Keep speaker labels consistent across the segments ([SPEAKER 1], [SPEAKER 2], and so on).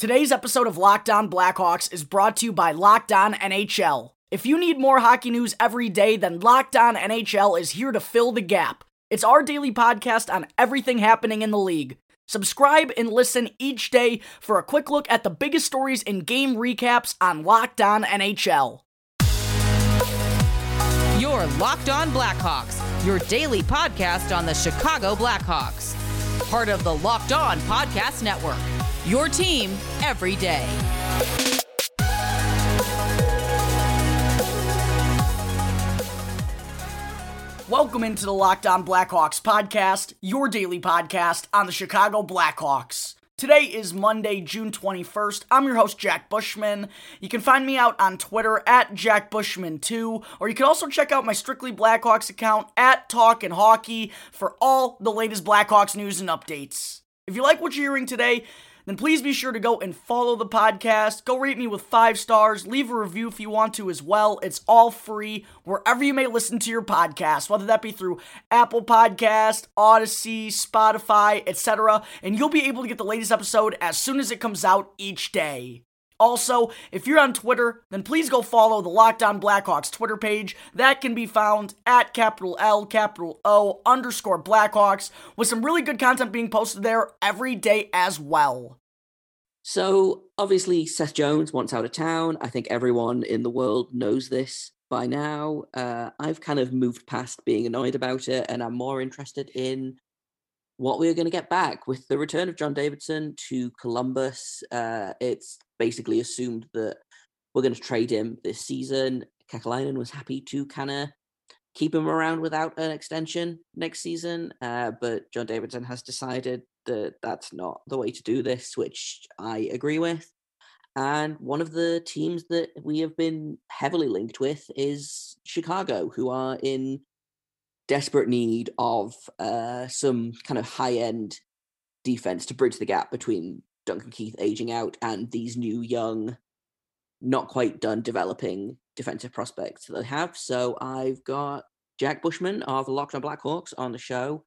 [SPEAKER 1] Today's episode of Locked On Blackhawks is brought to you by Locked On NHL. If you need more hockey news every day, then Locked On NHL is here to fill the gap. It's our daily podcast on everything happening in the league. Subscribe and listen each day for a quick look at the biggest stories and game recaps on Locked On NHL.
[SPEAKER 2] Your Locked On Blackhawks, your daily podcast on the Chicago Blackhawks. Part of the Locked On Podcast Network. Your team every day.
[SPEAKER 1] Welcome into the Locked On Blackhawks podcast, your daily podcast on the Chicago Blackhawks. Today is Monday, June 21st. I'm your host, Jack Bushman. You can find me out on Twitter at JackBushman2, or you can also check out my Strictly Blackhawks account at Talkin' Hockey for all the latest Blackhawks news and updates. If you like what you're hearing today, then please be sure to go and follow the podcast. Go rate me with five stars. Leave a review if you want to as well. It's all free wherever you may listen to your podcast, whether that be through Apple Podcast, Odyssey, Spotify, etc. And you'll be able to get the latest episode as soon as it comes out each day. Also, if you're on Twitter, then please go follow the Locked On Blackhawks Twitter page. That can be found at capital L, capital O, underscore Blackhawks, with some really good content being posted there every day as well.
[SPEAKER 3] So, obviously, Seth Jones wants out of town. I think everyone in the world knows this by now. Uh, I've kind of moved past being annoyed about it, and I'm more interested in what we're going to get back with the return of John Davidson to Columbus. Uh, it's basically assumed that we're going to trade him this season. Kekalainen was happy to kind of keep him around without an extension next season, uh, but John Davidson has decided that that's not the way to do this, which I agree with. And one of the teams that we have been heavily linked with is Chicago, who are in desperate need of uh, some kind of high end defense to bridge the gap between Duncan Keith aging out and these new young, not quite done developing defensive prospects that they have. So I've got Jack Bushman of the Locked On Blackhawks on the show,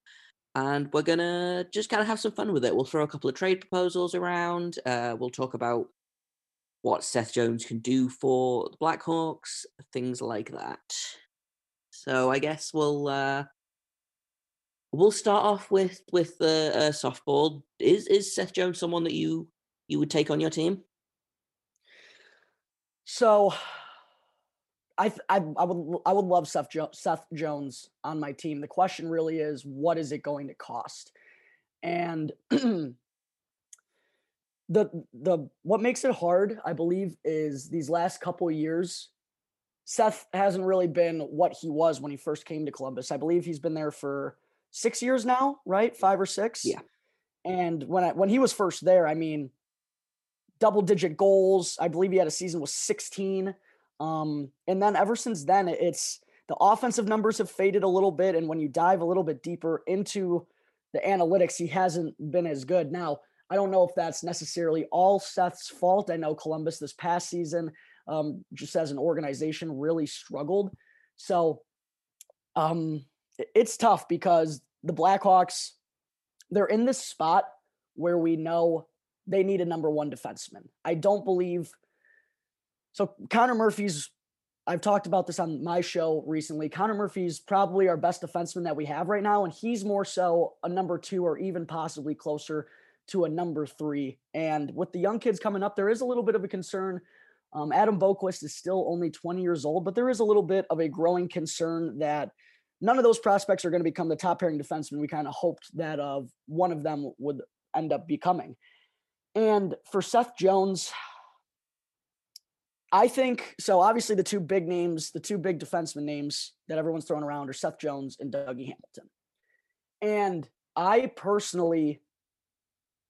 [SPEAKER 3] and we're gonna just kind of have some fun with it. We'll throw a couple of trade proposals around. Uh, we'll talk about what Seth Jones can do for the Blackhawks, things like that. So I guess we'll uh, we'll start off with with the uh, softball. Is is Seth Jones someone that you you would take on your team?
[SPEAKER 1] So, I I, I would I would love Seth jo- Seth Jones on my team. The question really is, what is it going to cost? And the the what makes it hard, I believe, is these last couple years Seth hasn't really been what he was when he first came to Columbus. I believe he's been there for six years now, right? Five or six.
[SPEAKER 3] Yeah.
[SPEAKER 1] And when I, when he was first there, I mean, double digit goals. I believe he had a season with 16. Um, and then ever since then, it's the offensive numbers have faded a little bit. And when you dive a little bit deeper into the analytics, he hasn't been as good. Now, I don't know if that's necessarily all Seth's fault. I know Columbus this past season um, just as an organization really struggled. So um, it's tough because the Blackhawks, they're in this spot where we know they need a number one defenseman. I don't believe so. Connor Murphy's, I've talked about this on my show recently. Connor Murphy's probably our best defenseman that we have right now, and he's more so a number two or even possibly closer to a number three. And with the young kids coming up, there is a little bit of a concern um, Adam Boqvist is still only 20 years old, but there is a little bit of a growing concern that none of those prospects are going to become the top pairing defenseman. We kind of hoped that of one of them would end up becoming. And for Seth Jones, I think so. Obviously, the two big names, the two big defenseman names that everyone's throwing around are Seth Jones and Dougie Hamilton. And I personally,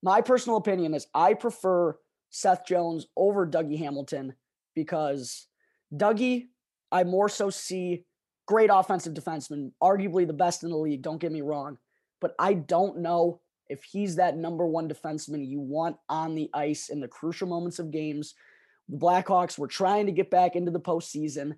[SPEAKER 1] my personal opinion is I prefer Seth Jones over Dougie Hamilton because Dougie, I more so see great offensive defenseman, arguably the best in the league. Don't get me wrong, but I don't know if he's that number one defenseman you want on the ice in the crucial moments of games. The Blackhawks were trying to get back into the postseason.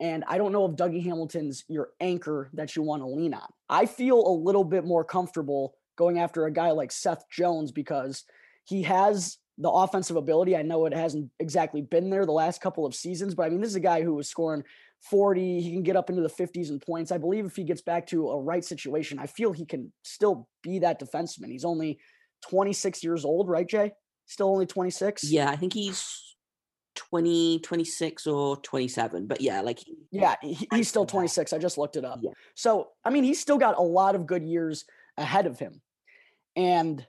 [SPEAKER 1] And I don't know if Dougie Hamilton's your anchor that you want to lean on. I feel a little bit more comfortable going after a guy like Seth Jones because he has the offensive ability. I know it hasn't exactly been there the last couple of seasons, but I mean, this is a guy who was scoring 40. He can get up into the 50s in points. I believe if he gets back to a right situation, I feel he can still be that defenseman. He's only 26 years old, right, Jay? Still only 26?
[SPEAKER 3] Yeah, I think he's 20, 26 or 27. But yeah, like.
[SPEAKER 1] Yeah, he, he's still 26. I just looked it up.
[SPEAKER 3] Yeah.
[SPEAKER 1] So, I mean, he's still got a lot of good years ahead of him. And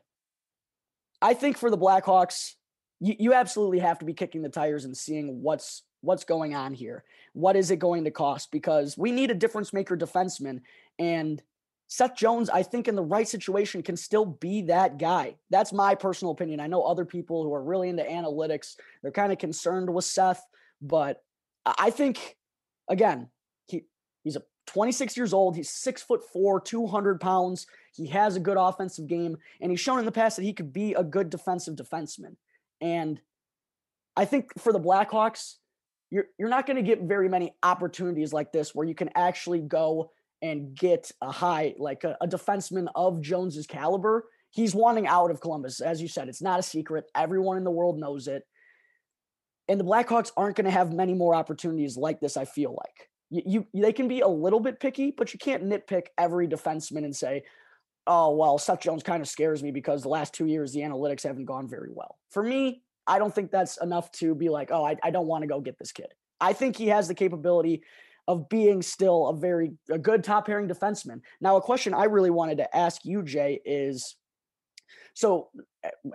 [SPEAKER 1] I think for the Blackhawks, you, you absolutely have to be kicking the tires and seeing what's what's going on here. What is it going to cost? Because we need a difference maker defenseman. And Seth Jones, I think in the right situation can still be that guy. That's my personal opinion. I know other people who are really into analytics, they're kind of concerned with Seth, but I think again, he he's a 26 years old. He's six foot four, 200 pounds. He has a good offensive game, and he's shown in the past that he could be a good defensive defenseman. And I think for the Blackhawks, you're you're not going to get very many opportunities like this where you can actually go and get a high like a, a defenseman of Jones's caliber. He's wanting out of Columbus, as you said. It's not a secret. Everyone in the world knows it. And the Blackhawks aren't going to have many more opportunities like this. I feel like you, you they can be a little bit picky, but you can't nitpick every defenseman and say, "Oh well, Seth Jones kind of scares me because the last two years the analytics haven't gone very well." For me, I don't think that's enough to be like, oh, I, I don't want to go get this kid. I think he has the capability of being still a very a good top pairing defenseman. Now, a question I really wanted to ask you, Jay, is so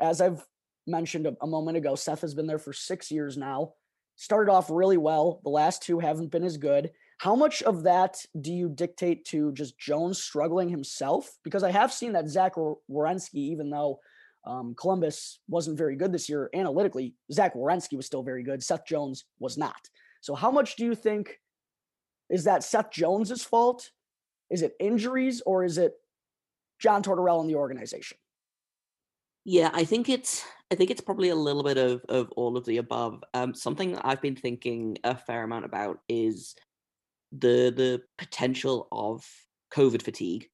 [SPEAKER 1] as I've mentioned a, a moment ago, Seth has been there for six years now. Started off really well. The last two haven't been as good. How much of that do you dictate to just Jones struggling himself? Because I have seen that Zach Werenski, even though um, Columbus wasn't very good this year analytically. Zach Werenski was still very good. Seth Jones was not. So, how much do you think is that Seth Jones's fault? Is it injuries or is it John Tortorella and the organization?
[SPEAKER 3] Yeah, I think it's I think it's probably a little bit of of all of the above. Um, something I've been thinking a fair amount about is the the potential of COVID fatigue.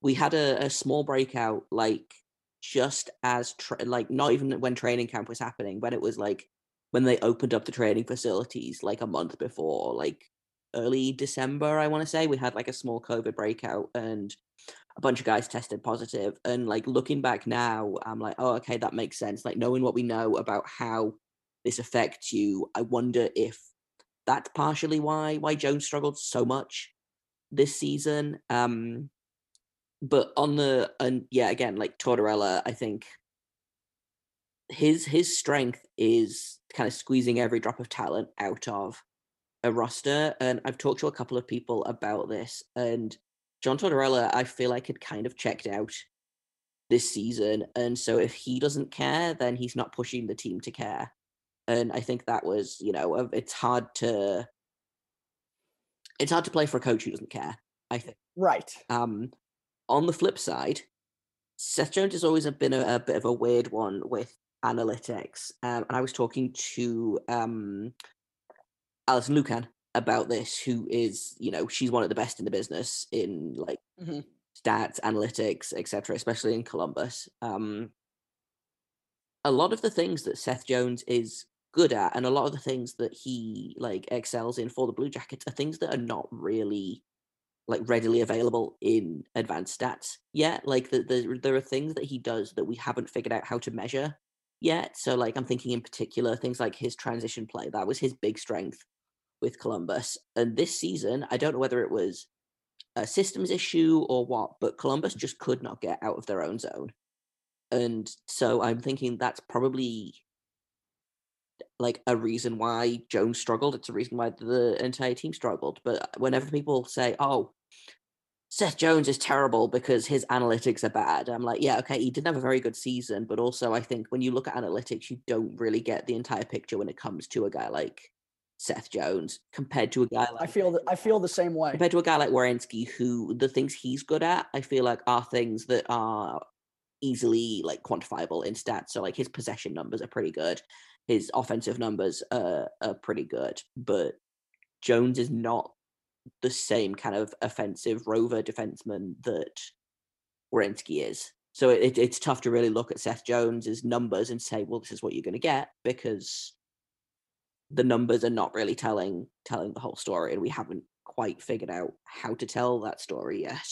[SPEAKER 3] We had a, a small breakout like just as tra- like not even when training camp was happening, when it was like when they opened up the training facilities like a month before, like early December, I want to say, we had like a small COVID breakout and a bunch of guys tested positive. And like looking back now, I'm like, oh, okay, that makes sense. Like knowing what we know about how this affects you, I wonder if that's partially why why Jones struggled so much this season. Um but on the and yeah, again, like Tortorella, I think his his strength is kind of squeezing every drop of talent out of a roster. And I've talked to a couple of people about this, and John Tortorella, I feel like had kind of checked out this season. And so if he doesn't care, then he's not pushing the team to care. And I think that was, you know, it's hard to it's hard to play for a coach who doesn't care. I think.
[SPEAKER 1] Right.
[SPEAKER 3] Um, on the flip side, Seth Jones has always been a, a bit of a weird one with analytics. Um, and I was talking to um, Alison Lukan about this, who is, you know, she's one of the best in the business in like mm-hmm. stats, analytics, etc., especially in Columbus. Um, a lot of the things that Seth Jones is good at, and a lot of the things that he like excels in for the Blue Jackets, are things that are not really like readily available in advanced stats yet. Like the, the, there are things that he does that we haven't figured out how to measure yet. So like I'm thinking in particular things like his transition play. That was his big strength with Columbus. And this season, I don't know whether it was a systems issue or what, but Columbus mm. just could not get out of their own zone. And so I'm thinking that's probably like a reason why Jones struggled. It's a reason why the entire team struggled. But whenever people say, "Oh, Seth Jones is terrible because his analytics are bad," I'm like, "Yeah, okay, he didn't have a very good season, but also I think when you look at analytics, you don't really get the entire picture when it comes to a guy like Seth Jones compared to a guy like
[SPEAKER 1] I feel that I feel the same way
[SPEAKER 3] compared to a guy like Werenski, who the things he's good at, I feel like are things that are easily like quantifiable in stats. So like his possession numbers are pretty good his offensive numbers are, are pretty good, but Jones is not the same kind of offensive rover defenseman that Werenski is. So it, it's tough to really look at Seth Jones's numbers and say, well, this is what you're going to get because the numbers are not really telling telling the whole story, and we haven't quite figured out how to tell that story yet.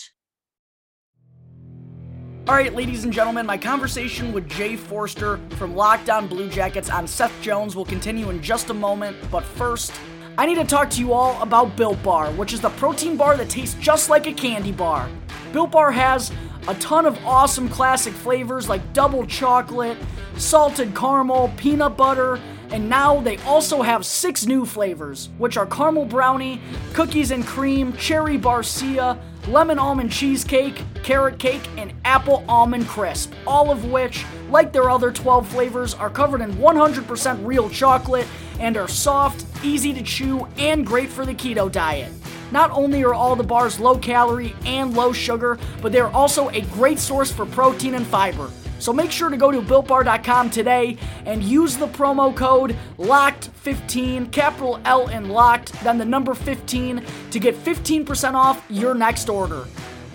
[SPEAKER 1] All right, ladies and gentlemen, my conversation with Jay Forster from Locked On Blue Jackets on Seth Jones will continue in just a moment, but first, I need to talk to you all about Built Bar, which is the protein bar that tastes just like a candy bar. Built Bar has a ton of awesome classic flavors like double chocolate, salted caramel, peanut butter, and now they also have six new flavors, which are caramel brownie, cookies and cream, cherry barcia, lemon almond cheesecake, carrot cake, and apple almond crisp, all of which, like their other 12 flavors, are covered in 100% real chocolate and are soft, easy to chew, and great for the keto diet. Not only are all the bars low calorie and low sugar, but they are also a great source for protein and fiber. So make sure to go to builtbar.com today and use the promo code LOCKED15, capital L and locked, then the number 15 to get 15% off your next order.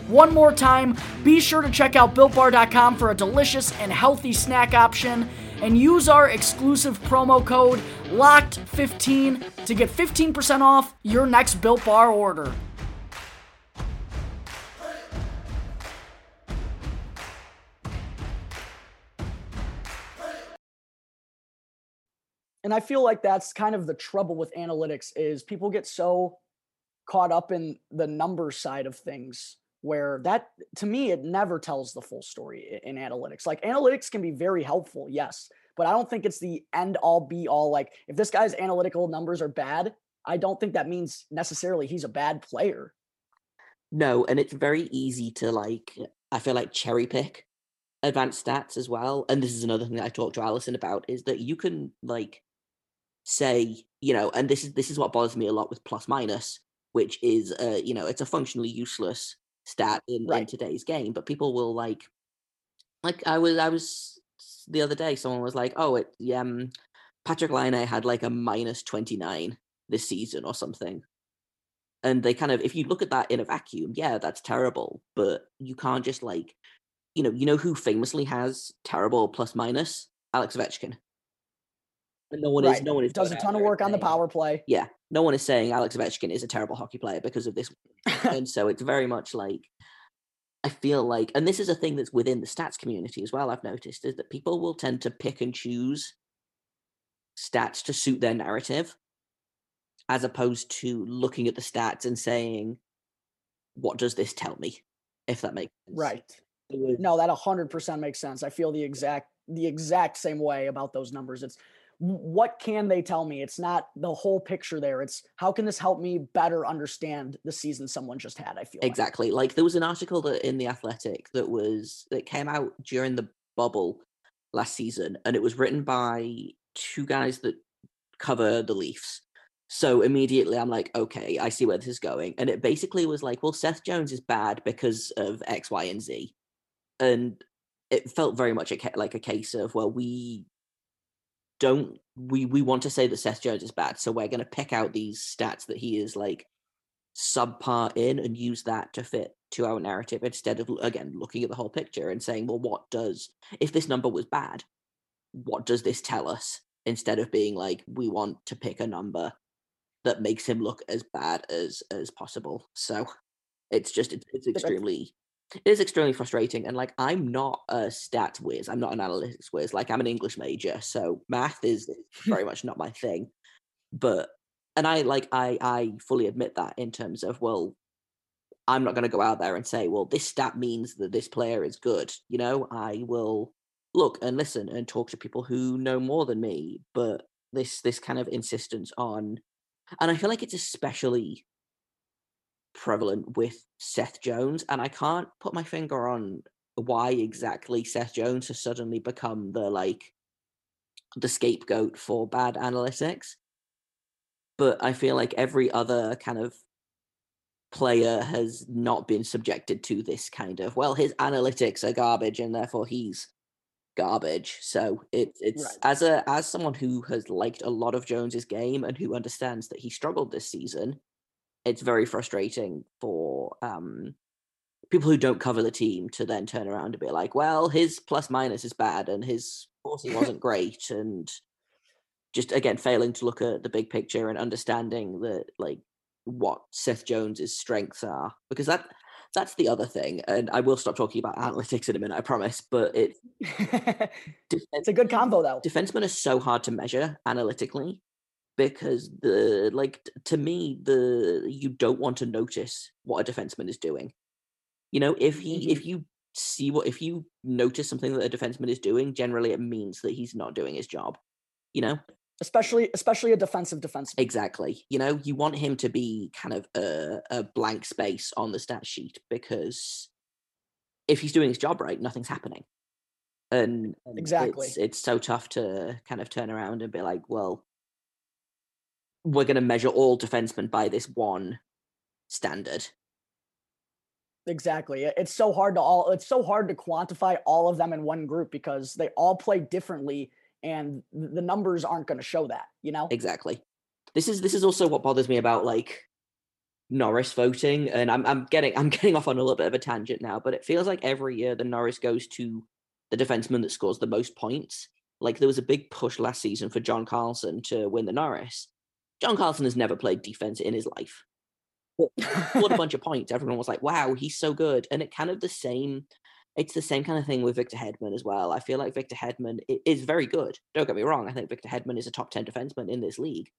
[SPEAKER 1] One more time, be sure to check out builtbar.com for a delicious and healthy snack option and use our exclusive promo code LOCKED15 to get 15% off your next Built Bar order. And I feel like that's kind of the trouble with analytics is people get so caught up in the number side of things where that to me it never tells the full story in analytics. Like analytics can be very helpful, yes, but I don't think it's the end all be all like if this guy's analytical numbers are bad, I don't think that means necessarily he's a bad player.
[SPEAKER 3] No, and it's very easy to like I feel like cherry pick advanced stats as well. And this is another thing that I talked to Alison about is that you can like say, you know, and this is this is what bothers me a lot with plus minus, which is uh, you know, it's a functionally useless stat in, right. in today's game, but people will like like I was I was the other day someone was like, "Oh, it um Patrik Laine had like a minus 29 this season or something." And they kind of if you look at that in a vacuum, yeah, that's terrible, but you can't just like you know, you know who famously has terrible plus minus? Alex Ovechkin no one right. is no one is
[SPEAKER 1] does a ton of work on the power play.
[SPEAKER 3] Yeah, no one is saying Alex Ovechkin is a terrible hockey player because of this, and so it's very much like I feel like, and this is a thing that's within the stats community as well. I've noticed is that people will tend to pick and choose stats to suit their narrative, as opposed to looking at the stats and saying, "What does this tell me?" If that makes
[SPEAKER 1] sense. Right. No, that hundred percent makes sense. I feel the exact the exact same way about those numbers. It's what can they tell me? It's not the whole picture there. It's how can this help me better understand the season someone just had? I feel
[SPEAKER 3] exactly like, like there was an article that in the Athletic that was that came out during the bubble last season, and it was written by two guys that cover the Leafs. So immediately I'm like, okay, I see where this is going. And it basically was like, well, Seth Jones is bad because of X, Y, and Z. And it felt very much like a case of, well, we don't we we want to say that Seth Jones is bad, so we're going to pick out these stats that he is like subpar in and use that to fit to our narrative instead of again looking at the whole picture and saying, well, what does if this number was bad, what does this tell us? Instead of being like, we want to pick a number that makes him look as bad as as possible. So it's just it's, it's extremely it is extremely frustrating and like i'm not a stats whiz i'm not an analytics whiz like i'm an english major so math is very much not my thing. But and i like i i fully admit that in terms of well i'm not going to go out there and say well this stat means that this player is good you know? I will look and listen and talk to people who know more than me but this this kind of insistence on and i feel like it's especially prevalent with Seth Jones, and I can't put my finger on why exactly Seth Jones has suddenly become the like the scapegoat for bad analytics. But I feel like every other kind of player has not been subjected to this kind of well, his analytics are garbage and therefore he's garbage. So it, it's right. as a as someone who has liked a lot of Jones's game and who understands that he struggled this season, it's very frustrating for um people who don't cover the team to then turn around and be like, well, his plus minus is bad and his 40 wasn't great. And just again, failing to look at the big picture and understanding that like what Seth Jones's strengths are. Because that that's the other thing. And I will stop talking about analytics in a minute, I promise. But it
[SPEAKER 1] it's a good combo though.
[SPEAKER 3] Defensemen are so hard to measure analytically because the like to me the you don't want to notice what a defenseman is doing you know, if he mm-hmm. if you see what if you notice something that a defenseman is doing, generally it means that he's not doing his job. You know?
[SPEAKER 1] Especially especially a defensive defenseman.
[SPEAKER 3] Exactly. You know, you want him to be kind of a, a blank space on the stat sheet because if he's doing his job right, nothing's happening. And, and
[SPEAKER 1] exactly
[SPEAKER 3] it's, it's so tough to kind of turn around and be like, well, we're going to measure all defensemen by this one standard
[SPEAKER 1] Exactly. It's so hard to all it's so hard to quantify all of them in one group because they all play differently and the numbers aren't going to show that, you know?
[SPEAKER 3] Exactly. This is this is also what bothers me about like Norris voting and I'm I'm getting I'm getting off on a little bit of a tangent now, but it feels like every year the Norris goes to the defenseman that scores the most points. Like there was a big push last season for John Carlson to win the Norris. John Carlson has never played defense in his life what a bunch of points. Everyone was like, "Wow, he's so good," and it kind of the same. It's the same kind of thing with Victor Hedman as well. I feel like Victor Hedman is very good. Don't get me wrong. I think Victor Hedman is a top ten defenseman in this league.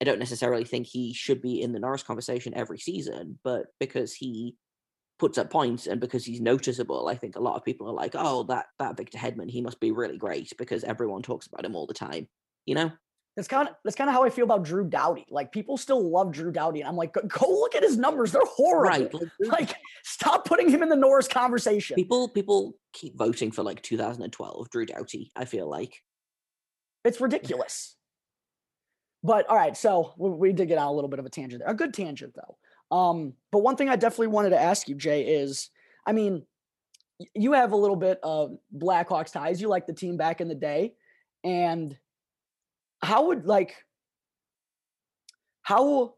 [SPEAKER 3] I don't necessarily think he should be in the Norris conversation every season, but because he puts up points and because he's noticeable, I think a lot of people are like, "Oh, that that Victor Hedman, he must be really great because everyone talks about him all the time." You know?
[SPEAKER 1] That's kind of that's kind of how I feel about Drew Doughty. Like people still love Drew Doughty, and I'm like, go look at his numbers; they're horrible. Right. Like, like, stop putting him in the Norris conversation.
[SPEAKER 3] People people keep voting for like 2012 Drew Doughty. I feel like
[SPEAKER 1] it's ridiculous. But all right, so we, we did get out a little bit of a tangent there, a good tangent though. Um, but one thing I definitely wanted to ask you, Jay, is, I mean, you have a little bit of Blackhawks ties. You like the team back in the day, and how would like how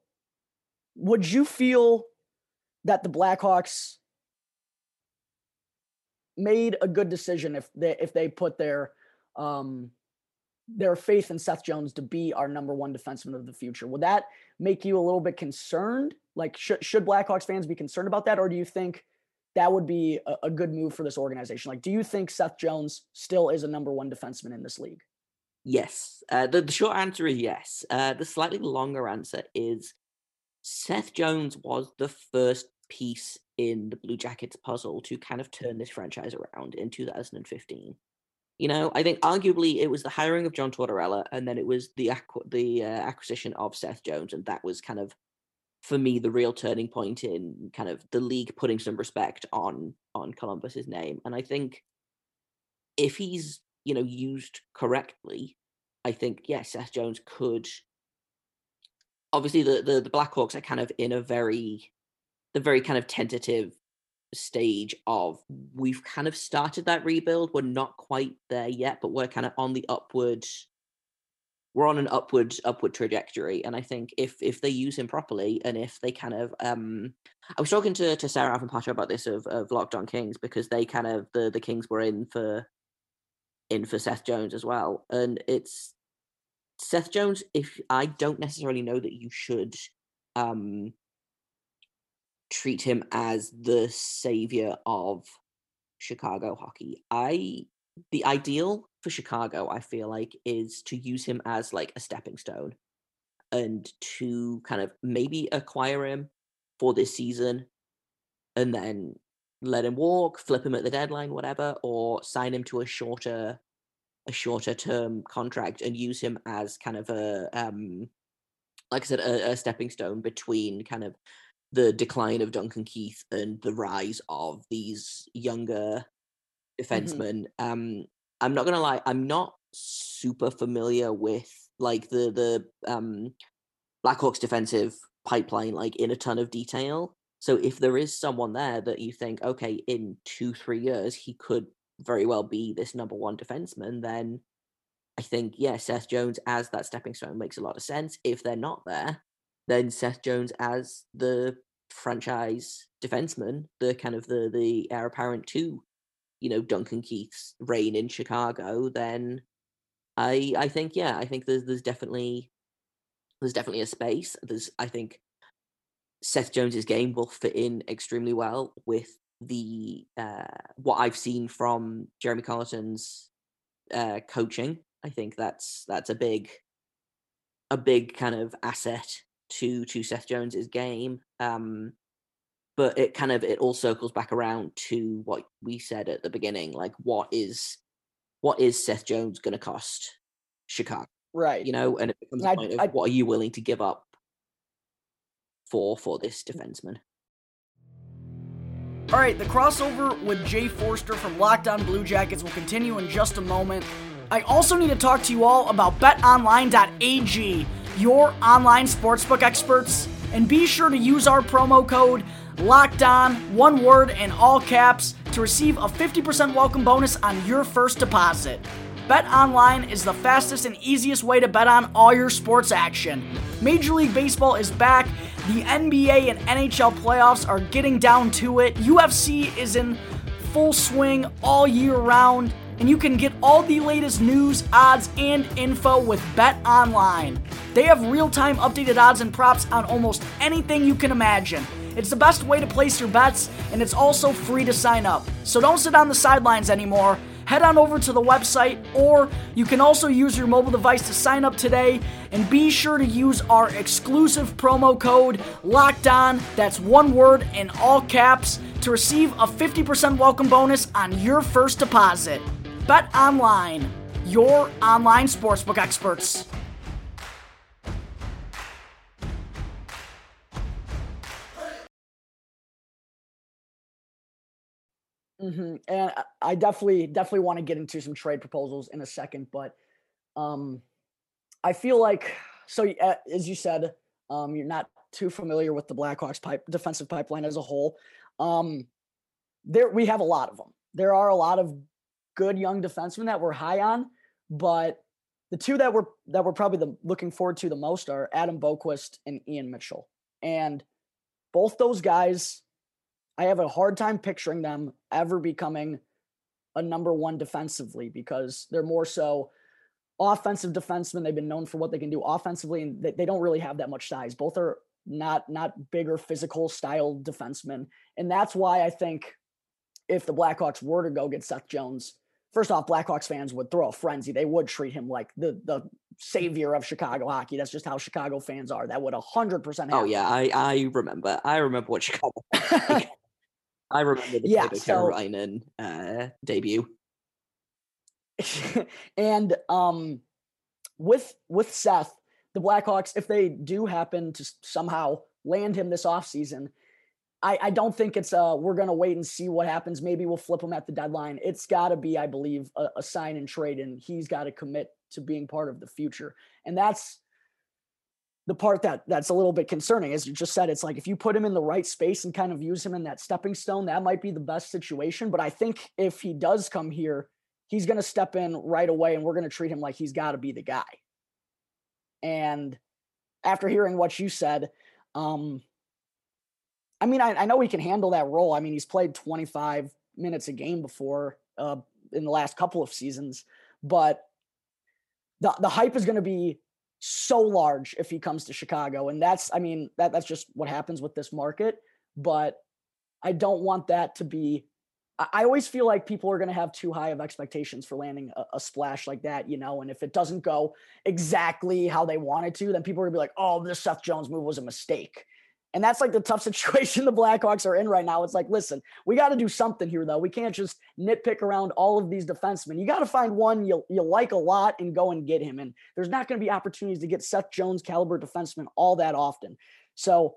[SPEAKER 1] would you feel that the Blackhawks made a good decision if they if they put their um their faith in Seth Jones to be our number one defenseman of the future. Would that make you a little bit concerned? Like, should should Blackhawks fans be concerned about that, or do you think that would be a, a good move for this organization? Like, do you think Seth Jones still is a number one defenseman in this league?
[SPEAKER 3] Yes. Uh, the, the short answer is yes. Uh, the slightly longer answer is Seth Jones was the first piece in the Blue Jackets puzzle to kind of turn this franchise around in 2015. You know, I think arguably it was the hiring of John Tortorella, and then it was the the uh, acquisition of Seth Jones, and that was kind of, for me, the real turning point in kind of the league putting some respect on on Columbus's name. And I think if he's you know, used correctly, I think yes, Seth Jones could. Obviously, the, the the Blackhawks are kind of in a very, the very kind of tentative stage of we've kind of started that rebuild. We're not quite there yet, but we're kind of on the upward. We're on an upward upward trajectory, and I think if if they use him properly, and if they kind of, um, I was talking to to Sarah Avampato about this of of Locked On Kings because they kind of the the Kings were in for in for Seth Jones as well. And it's Seth Jones, if I don't necessarily know that you should um treat him as the savior of Chicago hockey. I the ideal for Chicago, I feel like, is to use him as like a stepping stone and to kind of maybe acquire him for this season and then let him walk, flip him at the deadline, whatever, or sign him to a shorter a shorter term contract and use him as kind of a um like I said, a, a stepping stone between kind of the decline of Duncan Keith and the rise of these younger mm-hmm. defensemen. Mm-hmm. Um I'm not gonna lie, I'm not super familiar with like the the um Blackhawks defensive pipeline like in a ton of detail. So if there is someone there that you think, okay, in two, three years he could very well be this number one defenseman, then I think, yeah, Seth Jones as that stepping stone makes a lot of sense. If they're not there, then Seth Jones as the franchise defenseman, the kind of the the heir apparent to, you know, Duncan Keith's reign in Chicago, then I I think yeah, I think there's there's definitely there's definitely a space. There's I think Seth Jones's game will fit in extremely well with the uh, what I've seen from Jeremy Colliton's uh, coaching. I think that's that's a big a big kind of asset to to Seth Jones's game. Um, but it kind of it all circles back around to what we said at the beginning, like what is what is Seth Jones going to cost Chicago?
[SPEAKER 1] Right.
[SPEAKER 3] You know, and it becomes a point of what are you willing to give up for for this defenseman?
[SPEAKER 1] All right, the crossover with Jay Forster from Locked On Blue Jackets will continue in just a moment. I also need to talk to you all about betonline.ag, your online sportsbook experts, and be sure to use our promo code Locked On, one word in all caps, to receive a 50% welcome bonus on your first deposit. Bet Online is the fastest and easiest way to bet on all your sports action. Major League Baseball is back. The NBA and NHL playoffs are getting down to it. UFC is in full swing all year round, and you can get all the latest news, odds, and info with Bet Online. They have real time updated odds and props on almost anything you can imagine. It's the best way to place your bets, and it's also free to sign up. So don't sit on the sidelines anymore head on over to the website, or you can also use your mobile device to sign up today. And be sure to use our exclusive promo code Locked On. That's one word in all caps to receive a 50% welcome bonus on your first deposit. Bet online, your online sportsbook experts. Mm-hmm. And I definitely, definitely want to get into some trade proposals in a second, but um, I feel like so. As you said, um, you're not too familiar with the Blackhawks pipe defensive pipeline as a whole. Um, there, we have a lot of them. There are a lot of good young defensemen that we're high on, but the two that we're that we're probably the, looking forward to the most are Adam Boqvist and Ian Mitchell, and both those guys I have a hard time picturing them ever becoming a number one defensively because they're more so offensive defensemen. They've been known for what they can do offensively, and they, they don't really have that much size. Both are not not bigger physical style defensemen, and that's why I think if the Blackhawks were to go get Seth Jones, first off, Blackhawks fans would throw a frenzy. They would treat him like the the savior of Chicago hockey. That's just how Chicago fans are. That would hundred percent.
[SPEAKER 3] Oh yeah, I I remember. I remember what Chicago. I remember the yeah, so, Carolina uh, debut.
[SPEAKER 1] and um, with with Seth, the Blackhawks, if they do happen to somehow land him this offseason, I, I don't think it's uh we're gonna wait and see what happens. Maybe we'll flip him at the deadline. It's gotta be, I believe, a, a sign and trade, and he's got to commit to being part of the future. And that's the part that that's a little bit concerning as you just said it's like if you put him in the right space and kind of use him in that stepping stone that might be the best situation. But i think if he does come here he's going to step in right away and we're going to treat him like he's got to be the guy. And after hearing what you said um i mean I, I know he can handle that role. I mean he's played 25 minutes a game before uh in the last couple of seasons but the the hype is going to be so large if he comes to Chicago. And that's, I mean, that that's just what happens with this market. But I don't want that to be. I always feel like people are going to have too high of expectations for landing a, a, splash like that, you know. And if it doesn't go exactly how they wanted to, then people are going to be like, "Oh, this Seth Jones move was a mistake." And that's like the tough situation the Blackhawks are in right now. It's like, listen, we got to do something here, though. We can't just nitpick around all of these defensemen. You got to find one you, you like a lot and go and get him. And there's not going to be opportunities to get Seth Jones caliber defensemen all that often. So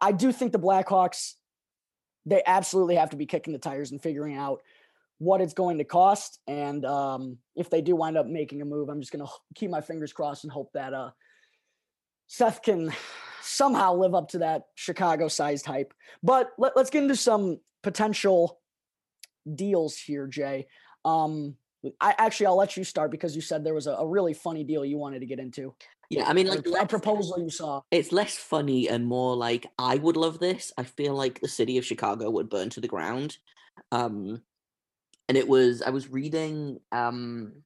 [SPEAKER 1] I do think the Blackhawks, they absolutely have to be kicking the tires and figuring out what it's going to cost. And um, if they do wind up making a move, I'm just going to keep my fingers crossed and hope that uh, Seth can somehow live up to that Chicago sized hype. But let, us get into some potential deals here, Jay. Um, I actually I'll let you start because you said there was a, a really funny deal you wanted to get into.
[SPEAKER 3] Yeah, I mean, like
[SPEAKER 1] a proposal you saw.
[SPEAKER 3] It's less funny and more like I would love this. I feel like the city of Chicago would burn to the ground. Um, and it was I was reading um,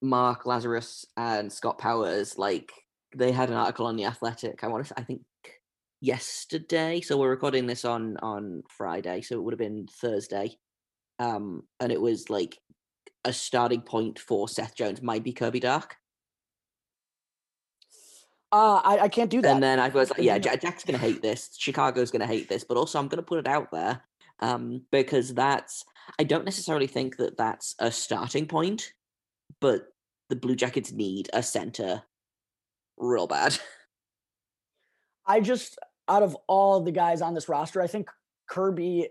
[SPEAKER 3] Mark Lazerus and Scott Powers like they had an article on the Athletic. I want to I think yesterday. So we're recording this on on Friday, so it would have been Thursday. Um, and it was like a starting point for Seth Jones might be Kirby Dach.
[SPEAKER 1] Uh, I, I can't do that.
[SPEAKER 3] And then I was like, yeah, Jack's gonna hate this. Chicago's gonna hate this, but also I'm gonna put it out there um, because that's. I don't necessarily think that that's a starting point, but the Blue Jackets need a center real bad.
[SPEAKER 1] I just out of all the guys on this roster, I think Kirby,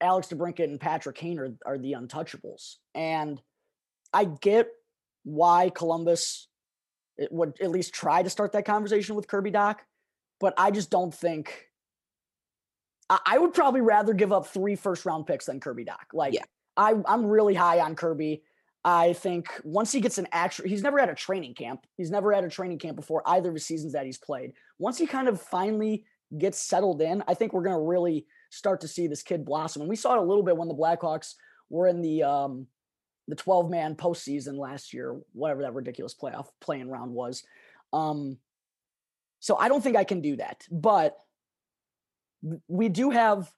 [SPEAKER 1] Alex DeBrincat, and Patrick Kane are, are the untouchables. And I get why Columbus would at least try to start that conversation with Kirby Dach, but I just don't think I, would probably rather give up three first round picks than Kirby Dach. Like yeah. I, I'm really high on Kirby. I think once he gets an actual, he's never had a training camp. He's never had a training camp before either of the seasons that he's played. Once he kind of finally gets settled in, I think we're going to really start to see this kid blossom. And we saw it a little bit when the Blackhawks were in the um, the 12 man postseason last year, whatever that ridiculous playoff playing round was. Um, so I don't think I can do that, but we do have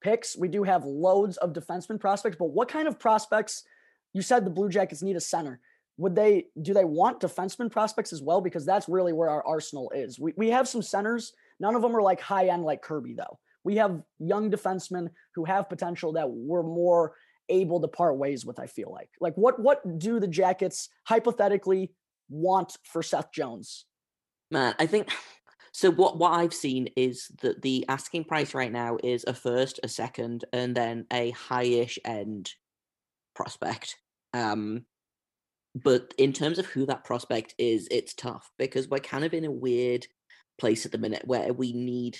[SPEAKER 1] picks. We do have loads of defenseman prospects, but what kind of prospects? You said the Blue Jackets need a center. Would they do they want defenseman prospects as well? Because that's really where our arsenal is. We we have some centers. None of them are like high end like Kirby though. We have young defensemen who have potential that we're more able to part ways with. I feel like like what what do the Jackets hypothetically want for Seth Jones?
[SPEAKER 3] Man, I think so. What what I've seen is that the asking price right now is a first, a second, and then a highish end prospect. Um, but in terms of who that prospect is, it's tough because we're kind of in a weird place at the minute where we need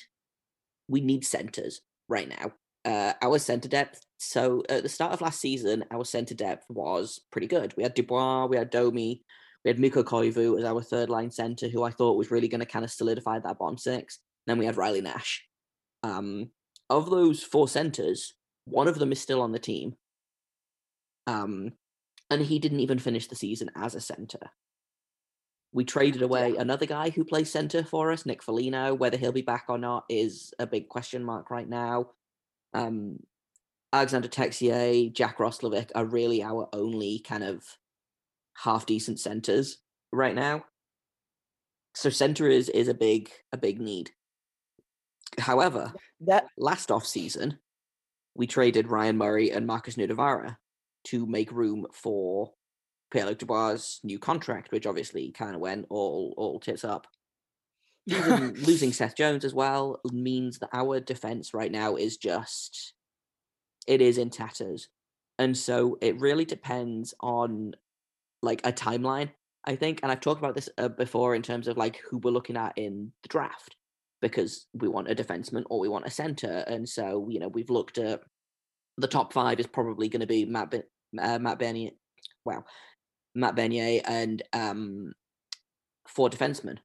[SPEAKER 3] we need centers right now. Uh, our center depth. So at the start of last season, our center depth was pretty good. We had Dubois, we had Domi, we had Mikko Koivu as our third line center, who I thought was really going to kind of solidify that bottom six. Then we had Riley Nash. Um, of those four centers, one of them is still on the team. Um, and he didn't even finish the season as a center. We traded away yeah. another guy who plays center for us, Nick Foligno. Whether he'll be back or not is a big question mark right now. Um, Alexandre Texier, Jack Roslovic are really our only kind of half decent centers right now. So center is is a big a big need. However, that last off season, we traded Ryan Murray and Markus Nutivaara to make room for Pierre-Luc Dubois' new contract, which obviously kind of went all all tits up. Losing, losing Seth Jones as well means that our defense right now is just it is in tatters, and so it really depends on like a timeline. I think, and I've talked about this uh, before in terms of like who we're looking at in the draft because we want a defenseman or we want a center, and so you know we've looked at the top five is probably going to be Matt uh, Matt Bernier, wow, Matt Bernier and um, four defensemen.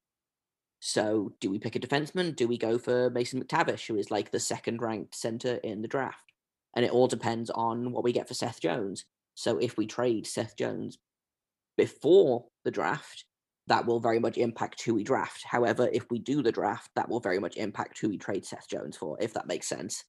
[SPEAKER 3] So, do we pick a defenseman? Do we go for Mason McTavish, who is like the second ranked center in the draft? And it all depends on what we get for Seth Jones. So, if we trade Seth Jones before the draft, that will very much impact who we draft. However, if we do the draft, that will very much impact who we trade Seth Jones for, if that makes sense.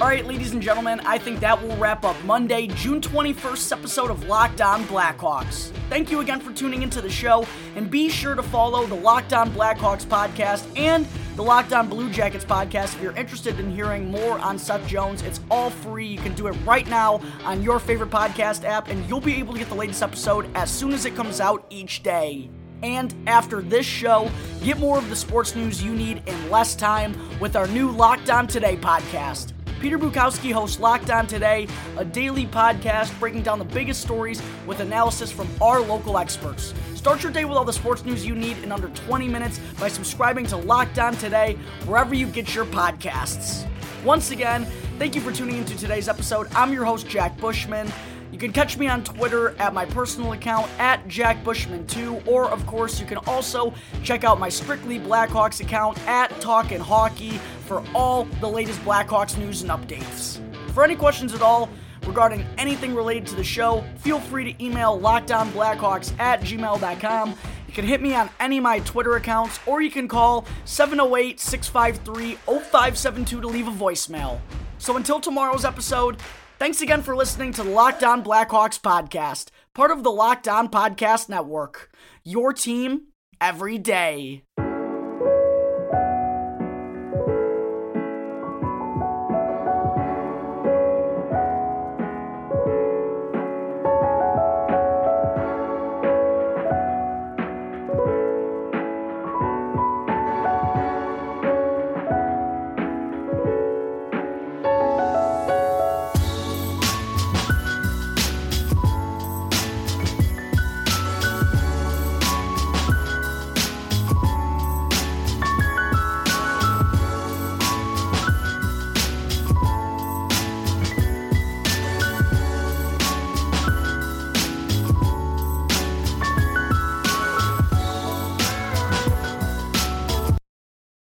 [SPEAKER 1] All right, ladies and gentlemen, I think that will wrap up Monday, June 21st episode of Locked On Blackhawks. Thank you again for tuning into the show, and be sure to follow the Locked On Blackhawks podcast and the Locked On Blue Jackets podcast if you're interested in hearing more on Seth Jones. It's all free. You can do it right now on your favorite podcast app, and you'll be able to get the latest episode as soon as it comes out each day. And after this show, get more of the sports news you need in less time with our new Locked On Today podcast. Peter Bukowski hosts Locked On Today, a daily podcast breaking down the biggest stories with analysis from our local experts. Start your day with all the sports news you need in under 20 minutes by subscribing to Locked On Today wherever you get your podcasts. Once again, Thank you for tuning into today's episode. I'm your host, Jack Bushman. You can catch me on Twitter at my personal account at Jack Bushman2, or of course, you can also check out my Strictly Blackhawks account at Talkin' Hockey for all the latest Blackhawks news and updates. For any questions at all regarding anything related to the show, feel free to email lockdownblackhawks at gmail.com. You can hit me on any of my Twitter accounts, or you can call 708 653 0572 to leave a voicemail. So until tomorrow's episode, Thanks again for listening to the Locked On Blackhawks podcast, part of the Locked On Podcast Network. Your team every day.